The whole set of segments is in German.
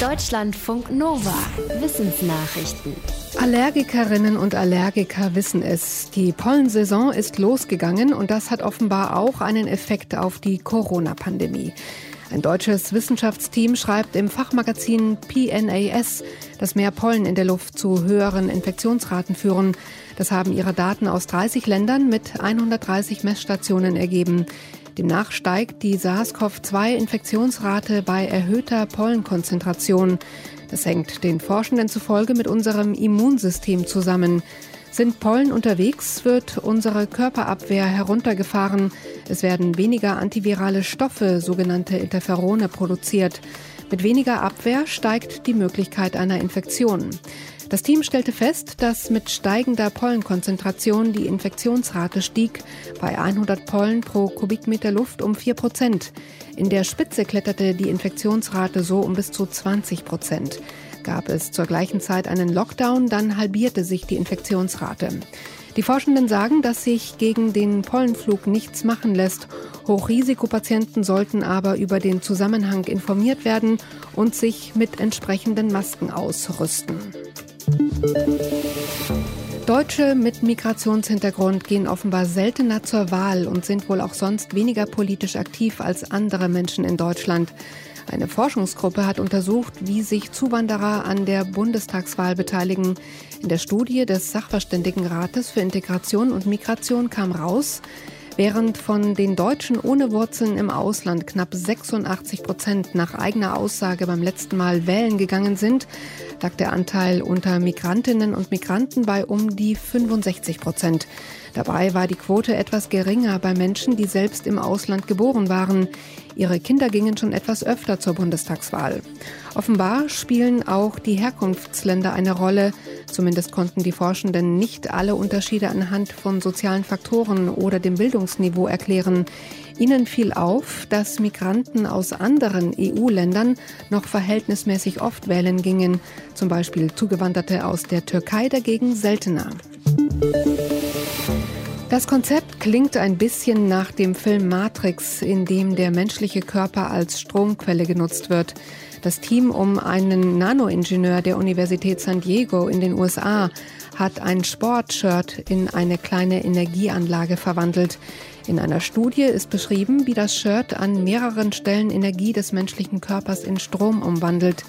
Deutschlandfunk Nova. Wissensnachrichten. Allergikerinnen und Allergiker wissen es. Die Pollensaison ist losgegangen und das hat offenbar auch einen Effekt auf die Corona-Pandemie. Ein deutsches Wissenschaftsteam schreibt im Fachmagazin PNAS, dass mehr Pollen in der Luft zu höheren Infektionsraten führen. Das haben ihre Daten aus 30 Ländern mit 130 Messstationen ergeben. Demnach steigt die SARS-CoV-2-Infektionsrate bei erhöhter Pollenkonzentration. Das hängt den Forschenden zufolge mit unserem Immunsystem zusammen. Sind Pollen unterwegs, wird unsere Körperabwehr heruntergefahren. Es werden weniger antivirale Stoffe, sogenannte Interferone, produziert. Mit weniger Abwehr steigt die Möglichkeit einer Infektion. Das Team stellte fest, dass mit steigender Pollenkonzentration die Infektionsrate stieg, bei 100 Pollen pro Kubikmeter Luft um 4 Prozent. In der Spitze kletterte die Infektionsrate so um bis zu 20 Prozent. Gab es zur gleichen Zeit einen Lockdown, dann halbierte sich die Infektionsrate. Die Forschenden sagen, dass sich gegen den Pollenflug nichts machen lässt. Hochrisikopatienten sollten aber über den Zusammenhang informiert werden und sich mit entsprechenden Masken ausrüsten. Deutsche mit Migrationshintergrund gehen offenbar seltener zur Wahl und sind wohl auch sonst weniger politisch aktiv als andere Menschen in Deutschland. Eine Forschungsgruppe hat untersucht, wie sich Zuwanderer an der Bundestagswahl beteiligen. In der Studie des Sachverständigenrates für Integration und Migration kam raus, Während von den Deutschen ohne Wurzeln im Ausland knapp 86 Prozent nach eigener Aussage beim letzten Mal wählen gegangen sind, lag der Anteil unter Migrantinnen und Migranten bei um die 65 Prozent. Dabei war die Quote etwas geringer bei Menschen, die selbst im Ausland geboren waren. Ihre Kinder gingen schon etwas öfter zur Bundestagswahl. Offenbar spielen auch die Herkunftsländer eine Rolle. Zumindest konnten die Forschenden nicht alle Unterschiede anhand von sozialen Faktoren oder dem Bildungsniveau erklären. Ihnen fiel auf, dass Migranten aus anderen EU-Ländern noch verhältnismäßig oft wählen gingen, zum Beispiel Zugewanderte aus der Türkei dagegen seltener. Das Konzept klingt ein bisschen nach dem Film Matrix, in dem der menschliche Körper als Stromquelle genutzt wird. Das Team um einen Nanoingenieur der Universität San Diego in den USA hat ein Sportshirt in eine kleine Energieanlage verwandelt. In einer Studie ist beschrieben, wie das Shirt an mehreren Stellen Energie des menschlichen Körpers in Strom umwandelt.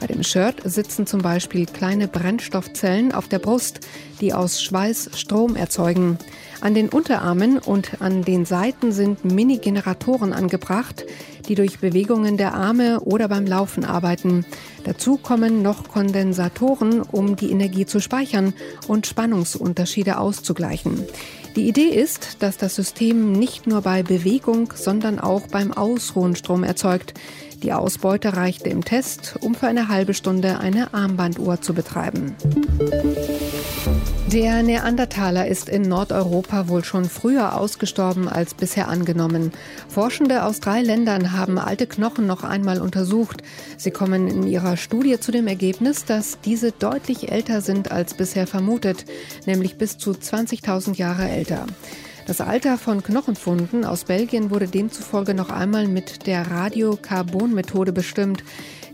Bei dem Shirt sitzen zum Beispiel kleine Brennstoffzellen auf der Brust, die aus Schweiß Strom erzeugen. An den Unterarmen und an den Seiten sind Mini-Generatoren angebracht, die durch Bewegungen der Arme oder beim Laufen arbeiten. Dazu kommen noch Kondensatoren, um die Energie zu speichern und Spannungsunterschiede auszugleichen. Die Idee ist, dass das System nicht nur bei Bewegung, sondern auch beim Ausruhen Strom erzeugt. Die Ausbeute reichte im Test, um für eine halbe Stunde eine Armbanduhr zu betreiben. Der Neandertaler ist in Nordeuropa wohl schon früher ausgestorben als bisher angenommen. Forschende aus drei Ländern haben alte Knochen noch einmal untersucht. Sie kommen in ihrer Studie zu dem Ergebnis, dass diese deutlich älter sind als bisher vermutet, nämlich bis zu 20.000 Jahre älter. Das Alter von Knochenfunden aus Belgien wurde demzufolge noch einmal mit der Radiokarbon-Methode bestimmt.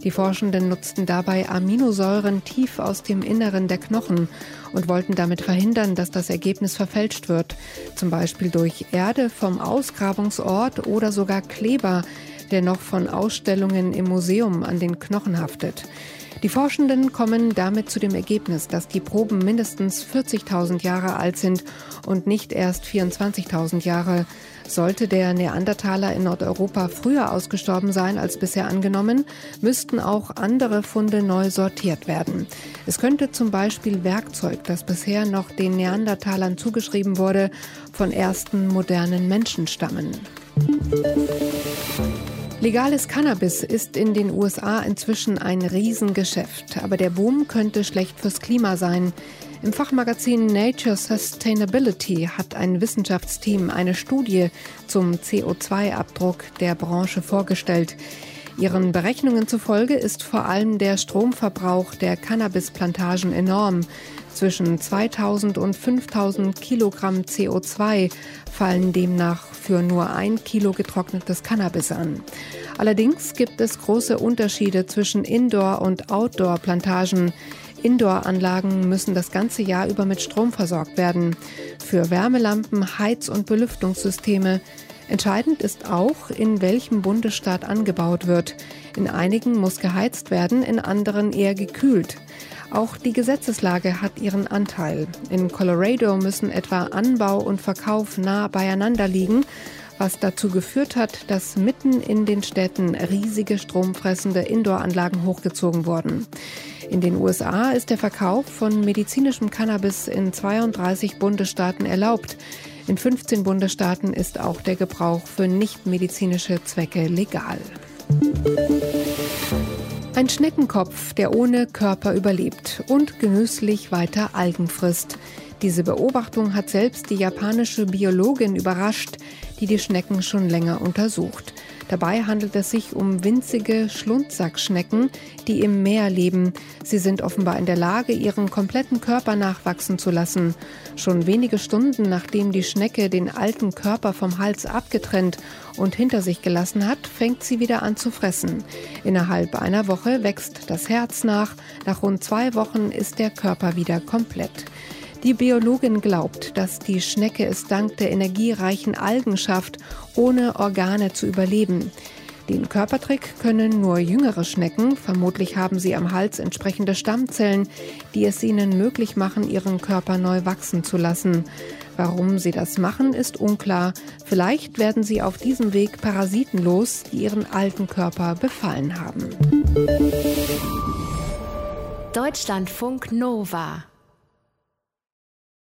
Die Forschenden nutzten dabei Aminosäuren tief aus dem Inneren der Knochen und wollten damit verhindern, dass das Ergebnis verfälscht wird, zum Beispiel durch Erde vom Ausgrabungsort oder sogar Kleber, der noch von Ausstellungen im Museum an den Knochen haftet. Die Forschenden kommen damit zu dem Ergebnis, dass die Proben mindestens 40.000 Jahre alt sind und nicht erst 24.000 Jahre. Sollte der Neandertaler in Nordeuropa früher ausgestorben sein als bisher angenommen, müssten auch andere Funde neu sortiert werden. Es könnte zum Beispiel Werkzeug, das bisher noch den Neandertalern zugeschrieben wurde, von ersten modernen Menschen stammen. Legales Cannabis ist in den USA inzwischen ein Riesengeschäft, aber der Boom könnte schlecht fürs Klima sein. Im Fachmagazin Nature Sustainability hat ein Wissenschaftsteam eine Studie zum CO2-Abdruck der Branche vorgestellt. Ihren Berechnungen zufolge ist vor allem der Stromverbrauch der Cannabisplantagen enorm. Zwischen 2000 und 5000 Kilogramm CO2 fallen demnach für nur ein Kilo getrocknetes Cannabis an. Allerdings gibt es große Unterschiede zwischen Indoor- und Outdoor-Plantagen. Indoor-Anlagen müssen das ganze Jahr über mit Strom versorgt werden. Für Wärmelampen, Heiz- und Belüftungssysteme. Entscheidend ist auch, in welchem Bundesstaat angebaut wird. In einigen muss geheizt werden, in anderen eher gekühlt. Auch die Gesetzeslage hat ihren Anteil. In Colorado müssen etwa Anbau und Verkauf nah beieinander liegen, was dazu geführt hat, dass mitten in den Städten riesige stromfressende Indoor-Anlagen hochgezogen wurden. In den USA ist der Verkauf von medizinischem Cannabis in 32 Bundesstaaten erlaubt. In 15 Bundesstaaten ist auch der Gebrauch für nichtmedizinische Zwecke legal. Ein Schneckenkopf, der ohne Körper überlebt und genüsslich weiter Algen frisst. Diese Beobachtung hat selbst die japanische Biologin überrascht, die die Schnecken schon länger untersucht. Dabei handelt es sich um winzige Schlundsackschnecken, die im Meer leben. Sie sind offenbar in der Lage, ihren kompletten Körper nachwachsen zu lassen. Schon wenige Stunden nachdem die Schnecke den alten Körper vom Hals abgetrennt und hinter sich gelassen hat, fängt sie wieder an zu fressen. Innerhalb einer Woche wächst das Herz nach. Nach rund zwei Wochen ist der Körper wieder komplett. Die Biologin glaubt, dass die Schnecke es dank der energiereichen Algen schafft, ohne Organe zu überleben. Den Körpertrick können nur jüngere Schnecken, vermutlich haben sie am Hals entsprechende Stammzellen, die es ihnen möglich machen, ihren Körper neu wachsen zu lassen. Warum sie das machen, ist unklar. Vielleicht werden sie auf diesem Weg Parasiten los, die ihren alten Körper befallen haben. Deutschlandfunk Nova